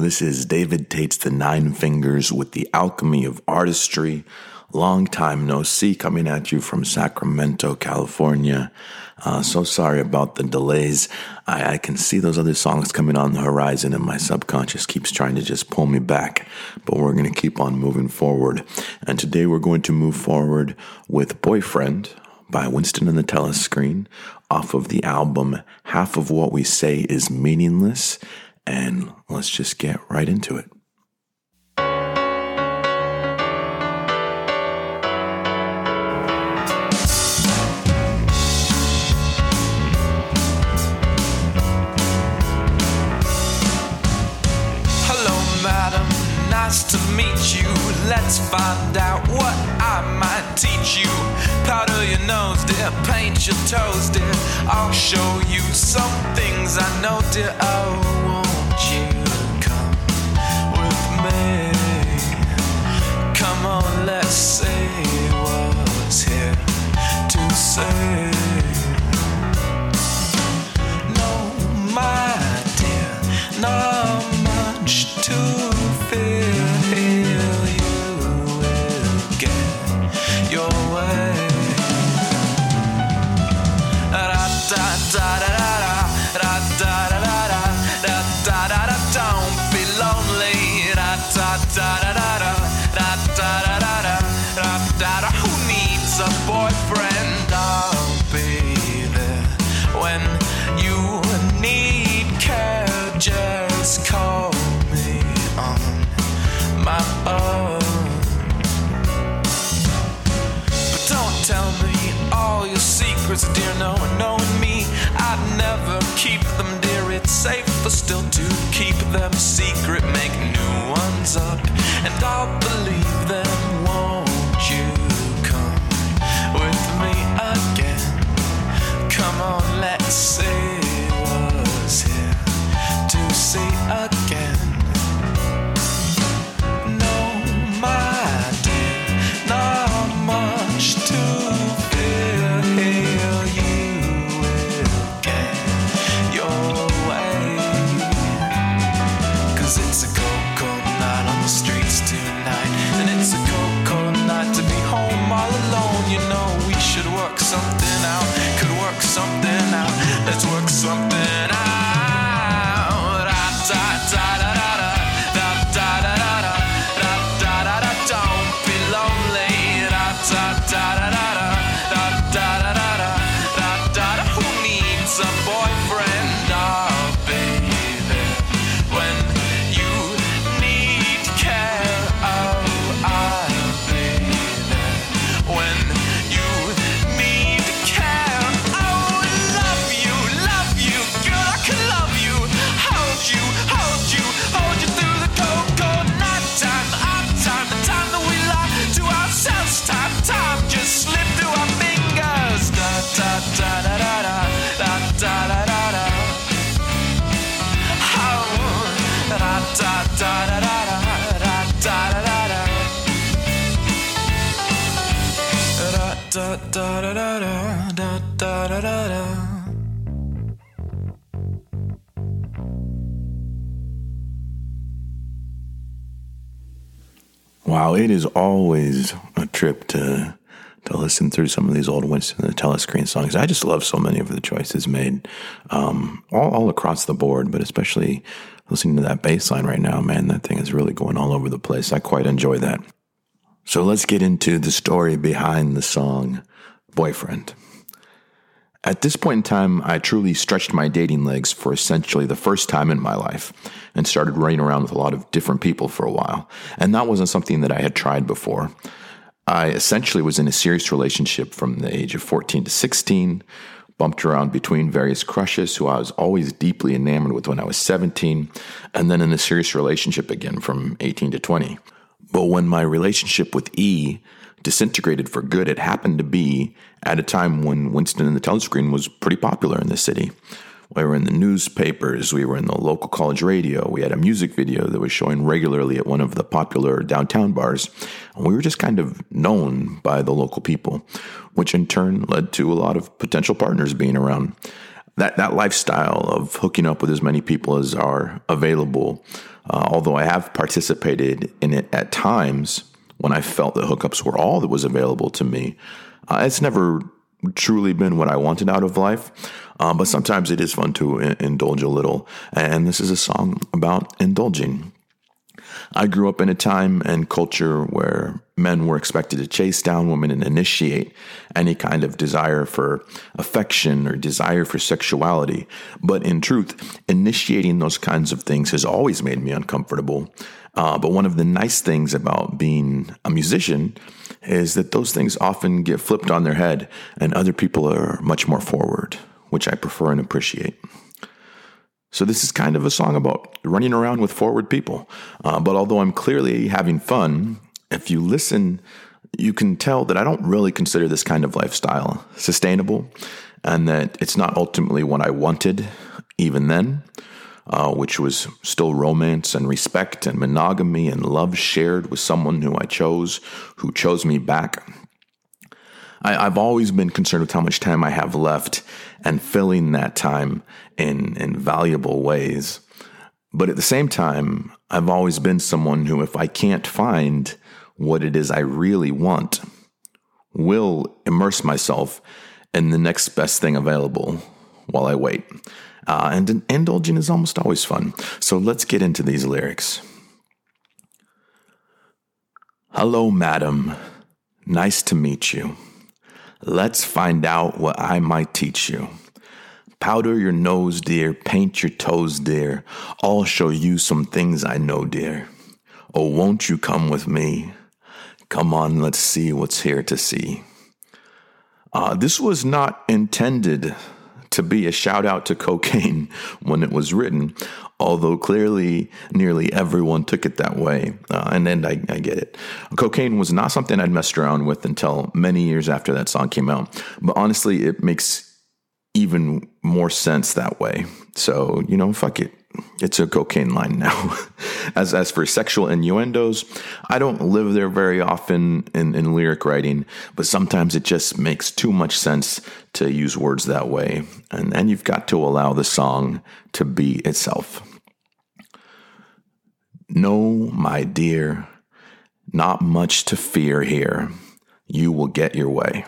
This is David Tate's The Nine Fingers with the Alchemy of Artistry. Long time no see, coming at you from Sacramento, California. Uh, so sorry about the delays. I, I, can see those other songs coming on the horizon, and my subconscious keeps trying to just pull me back. But we're going to keep on moving forward. And today we're going to move forward with Boyfriend by Winston and the Telescreen off of the album Half of What We Say Is Meaningless and let's just get right into it. Hello madam, nice to meet you. Let's find out what I might teach you. Powder your nose, dear, paint your toes, dear. I'll show you some things I know, dear. Oh come on, let's see what's here to say. It's safer still to Wow, it is always a trip to to listen through some of these old Winston and Telescreen songs. I just love so many of the choices made um, all, all across the board, but especially listening to that bass line right now, man, that thing is really going all over the place. I quite enjoy that. So let's get into the story behind the song Boyfriend. At this point in time, I truly stretched my dating legs for essentially the first time in my life and started running around with a lot of different people for a while. And that wasn't something that I had tried before. I essentially was in a serious relationship from the age of 14 to 16, bumped around between various crushes who I was always deeply enamored with when I was 17, and then in a serious relationship again from 18 to 20. But when my relationship with E disintegrated for good, it happened to be at a time when Winston and the Telescreen was pretty popular in the city. We were in the newspapers, we were in the local college radio, we had a music video that was showing regularly at one of the popular downtown bars, and we were just kind of known by the local people, which in turn led to a lot of potential partners being around. that that lifestyle of hooking up with as many people as are available. Uh, although I have participated in it at times when I felt that hookups were all that was available to me, uh, it's never truly been what I wanted out of life. Uh, but sometimes it is fun to in- indulge a little, and this is a song about indulging. I grew up in a time and culture where men were expected to chase down women and initiate any kind of desire for affection or desire for sexuality. But in truth, initiating those kinds of things has always made me uncomfortable. Uh, but one of the nice things about being a musician is that those things often get flipped on their head and other people are much more forward, which I prefer and appreciate. So this is kind of a song about running around with forward people. Uh, but although I'm clearly having fun, if you listen, you can tell that I don't really consider this kind of lifestyle sustainable and that it's not ultimately what I wanted even then, uh, which was still romance and respect and monogamy and love shared with someone who I chose, who chose me back. I, have always been concerned with how much time I have left and filling that time in, in valuable ways. But at the same time, I've always been someone who, if I can't find what it is I really want, will immerse myself in the next best thing available while I wait. Uh, and indulging is almost always fun. So let's get into these lyrics. Hello, madam. Nice to meet you. Let's find out what I might teach you. Powder your nose, dear, paint your toes, dear. I'll show you some things I know, dear. Oh, won't you come with me? Come on, let's see what's here to see. Uh, this was not intended to be a shout out to cocaine when it was written, although clearly nearly everyone took it that way. Uh, and then I, I, get it. Cocaine was not something I'd messed around with until many years after that song came out. But honestly, it makes even more sense that way. So, you know, fuck it. It's a cocaine line now. as as for sexual innuendos, I don't live there very often in, in lyric writing, but sometimes it just makes too much sense to use words that way. And and you've got to allow the song to be itself. No, my dear, not much to fear here. You will get your way.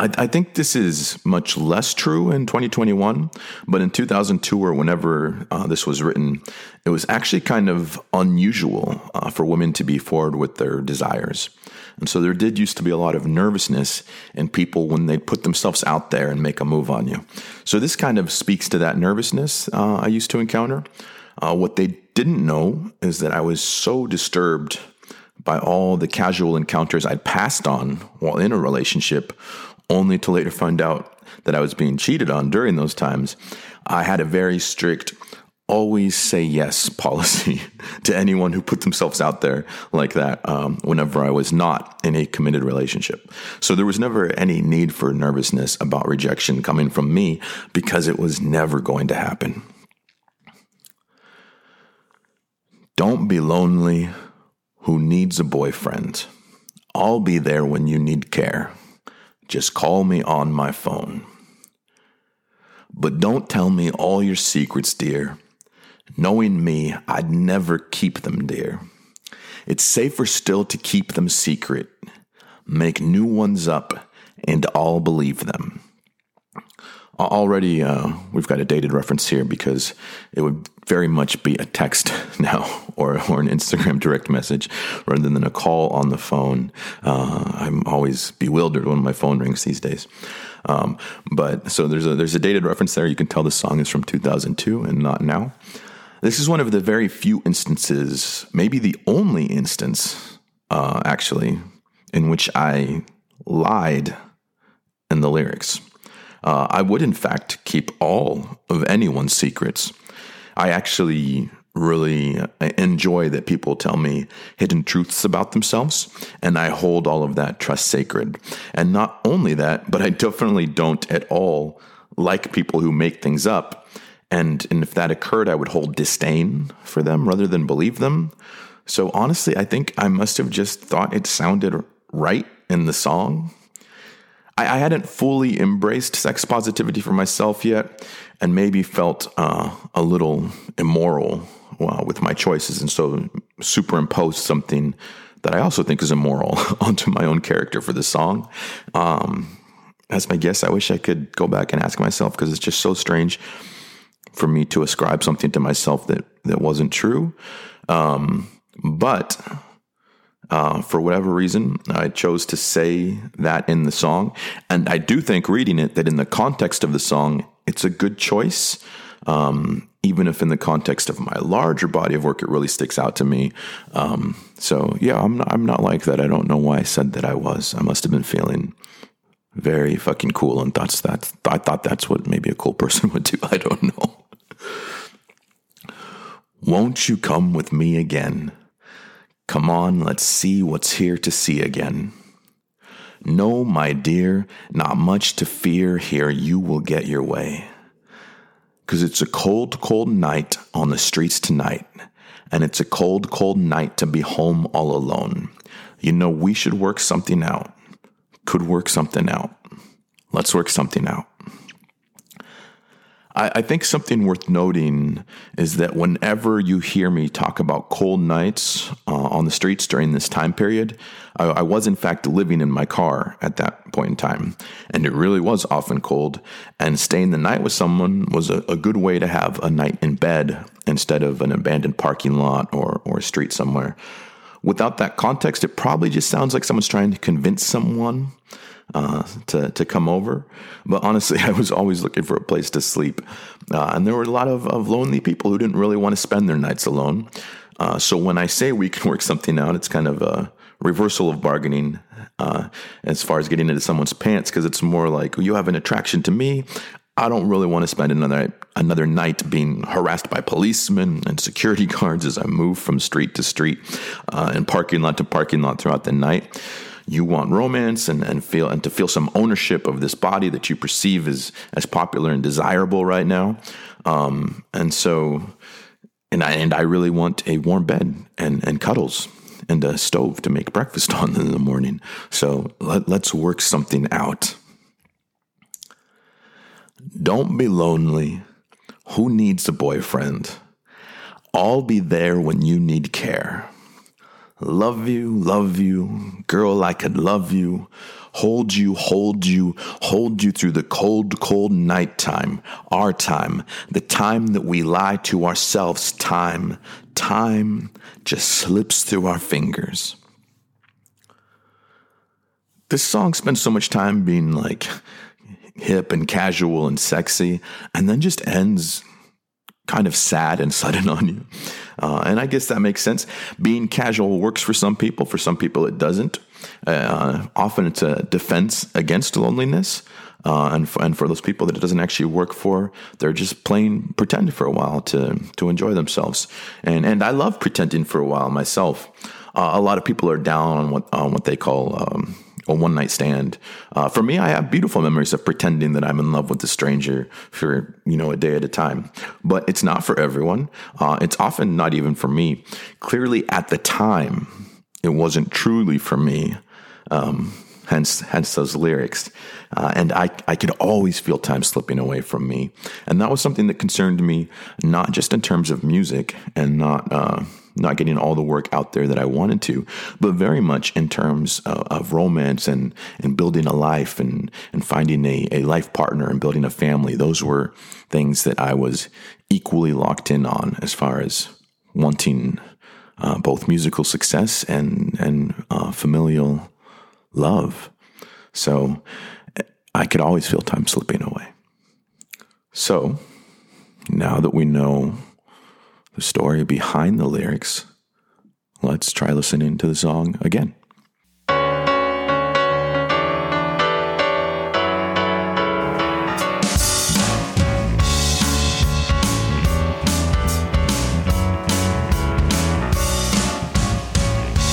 I, I, think this is much less true in 2021, but in 2002 or whenever uh, this was written, it was actually kind of unusual uh, for women to be forward with their desires. And so there did used to be a lot of nervousness in people when they put themselves out there and make a move on you. So this kind of speaks to that nervousness uh, I used to encounter. Uh, what they didn't know is that I was so disturbed by all the casual encounters I'd passed on while in a relationship only to later find out that I was being cheated on during those times, I had a very strict always say yes policy to anyone who put themselves out there like that um, whenever I was not in a committed relationship. So there was never any need for nervousness about rejection coming from me because it was never going to happen. Don't be lonely who needs a boyfriend. I'll be there when you need care. Just call me on my phone. But don't tell me all your secrets, dear. Knowing me, I'd never keep them, dear. It's safer still to keep them secret. Make new ones up, and I'll believe them already uh, we've got a dated reference here because it would very much be a text now or, or an Instagram direct message rather than a call on the phone. Uh, I'm always bewildered when my phone rings these days. Um, but so there's a there's a dated reference there. You can tell the song is from 2002 and not now. This is one of the very few instances, maybe the only instance, uh, actually, in which I lied in the lyrics. Uh, I would, in fact, keep all of anyone's secrets. I actually really enjoy that people tell me hidden truths about themselves, and I hold all of that trust sacred. And not only that, but I definitely don't at all like people who make things up. And, and if that occurred, I would hold disdain for them rather than believe them. So honestly, I think I must have just thought it sounded right in the song I, I hadn't fully embraced sex positivity for myself yet, and maybe felt uh, a little immoral uh, with my choices, and so superimposed something that I also think is immoral onto my own character for the song. Um, my guess. I wish I could go back and ask myself because it's just so strange for me to ascribe something to myself that that wasn't true. Um, but uh, for whatever reason, I chose to say that in the song, and I do think reading it that in the context of the song, it's a good choice. Um, even if in the context of my larger body of work, it really sticks out to me. Um, so yeah, I'm not, I'm not like that. I don't know why I said that I was. I must have been feeling very fucking cool and thoughts that I thought that's what maybe a cool person would do. I don't know. Won't you come with me again? Come on, let's see what's here to see again. No, my dear, not much to fear here, you will get your way. Cause it's a cold, cold night on the streets tonight, and it's a cold, cold night to be home all alone. You know, we should work something out. Could work something out. Let's work something out. I, I, think something worth noting is that whenever you hear me talk about cold nights uh, on the streets during this time period, I, I, was in fact living in my car at that point in time. And it really was often cold. And staying the night with someone was a, a good way to have a night in bed instead of an abandoned parking lot or, or a street somewhere. Without that context, it probably just sounds like someone's trying to convince someone uh, to to come over. But honestly, I was always looking for a place to sleep, uh, and there were a lot of, of lonely people who didn't really want to spend their nights alone. Uh, so when I say we can work something out, it's kind of a reversal of bargaining uh, as far as getting into someone's pants because it's more like you have an attraction to me. I don't really want to spend another another night being harassed by policemen and security guards as I move from street to street uh, and parking lot to parking lot throughout the night you want romance and, and feel and to feel some ownership of this body that you perceive as as popular and desirable right now. Um, and so, and I and I really want a warm bed and and cuddles and a stove to make breakfast on in the morning. So let, let's work something out. Don't be lonely. Who needs a boyfriend? I'll be there when you need care. Love you, love you, girl, I could love you. Hold you, hold you, hold you through the cold, cold night time, our time, the time that we lie to ourselves. Time, time just slips through our fingers. This song spends so much time being like hip and casual and sexy, and then just ends kind of sad and sudden on you. Uh, and I guess that makes sense. Being casual works for some people, for some people it doesn't. Uh, often it's a defense against loneliness. Uh, and, for, and for those people that it doesn't actually work for, they're just playing pretend for a while to to enjoy themselves. And and I love pretending for a while myself. Uh, a lot of people are down on what on what they call um, a one night stand. Uh, for me, I have beautiful memories of pretending that I'm in love with a stranger for you know a day at a time. But it's not for everyone. Uh, it's often not even for me. Clearly, at the time, it wasn't truly for me. Um, hence, hence those lyrics. Uh, and I, I could always feel time slipping away from me. And that was something that concerned me, not just in terms of music and not, uh, not getting all the work out there that I wanted to, but very much in terms of, of romance and, and building a life and, and finding a, a life partner and building a family. Those were things that I was equally locked in on as far as wanting uh, both musical success and, and uh, familial love. So I could always feel time slipping away. So now that we know story behind the lyrics, let's try listening to the song again.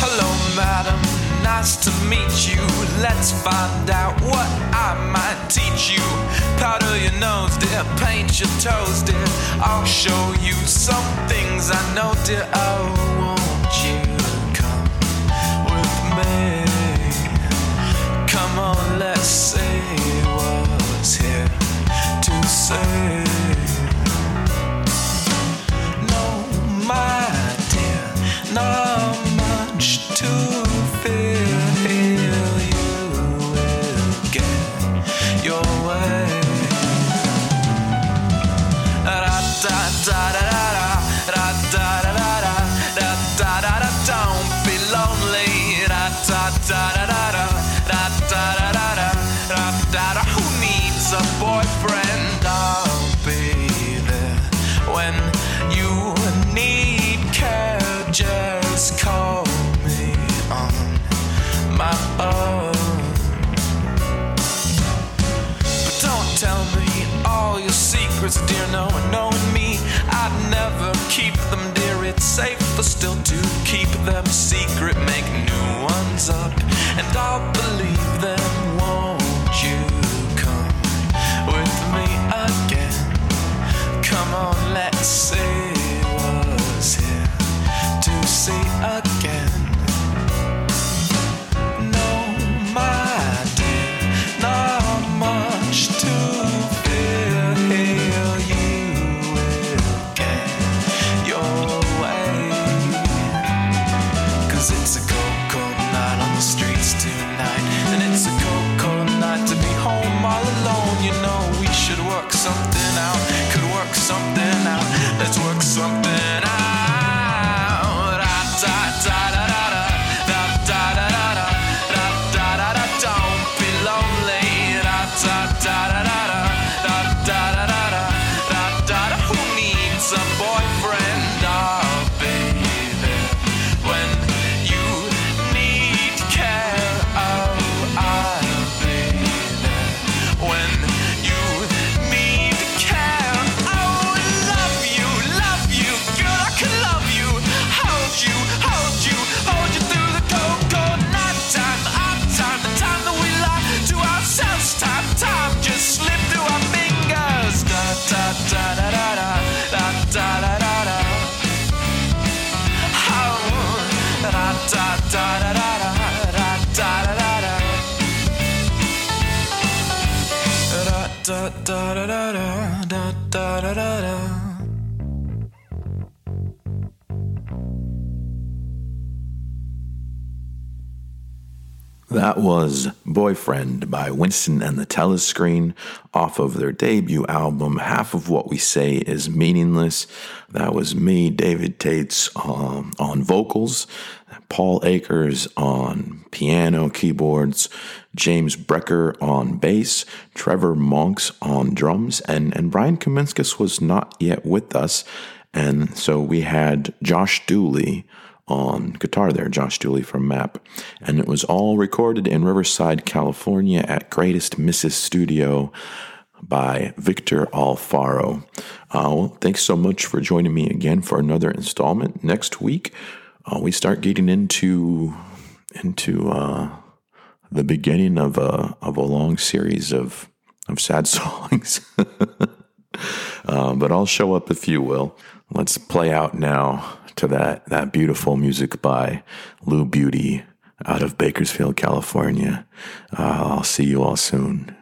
Hello, madam, nice to meet you. Let's find out teach you. Powder your nose, dear, paint your toes, dear. I'll show you some things I know, dear. Oh, won't It's safer still to keep them secret. Make new ones up, and I'll believe them. That was Boyfriend by Winston and the Telescreen off of their debut album, Half of What We Say Is Meaningless. That was me, David Tates, um, on vocals, Paul Akers on piano, keyboards, James Brecker on bass, Trevor Monks on drums, and, and Brian Kaminskas was not yet with us. And so we had Josh Dooley on guitar there, Josh Dooley from MAP. And it was all recorded in Riverside, California at Greatest Misses Studio by Victor Alfaro. Uh, well, thanks so much for joining me again for another installment. Next week, uh, we start getting into into uh, the beginning of a of a long series of of sad songs. uh, but I'll show up if you will. Let's play out now to that that beautiful music by Lou Beauty out of Bakersfield, California. Uh, I'll see you all soon.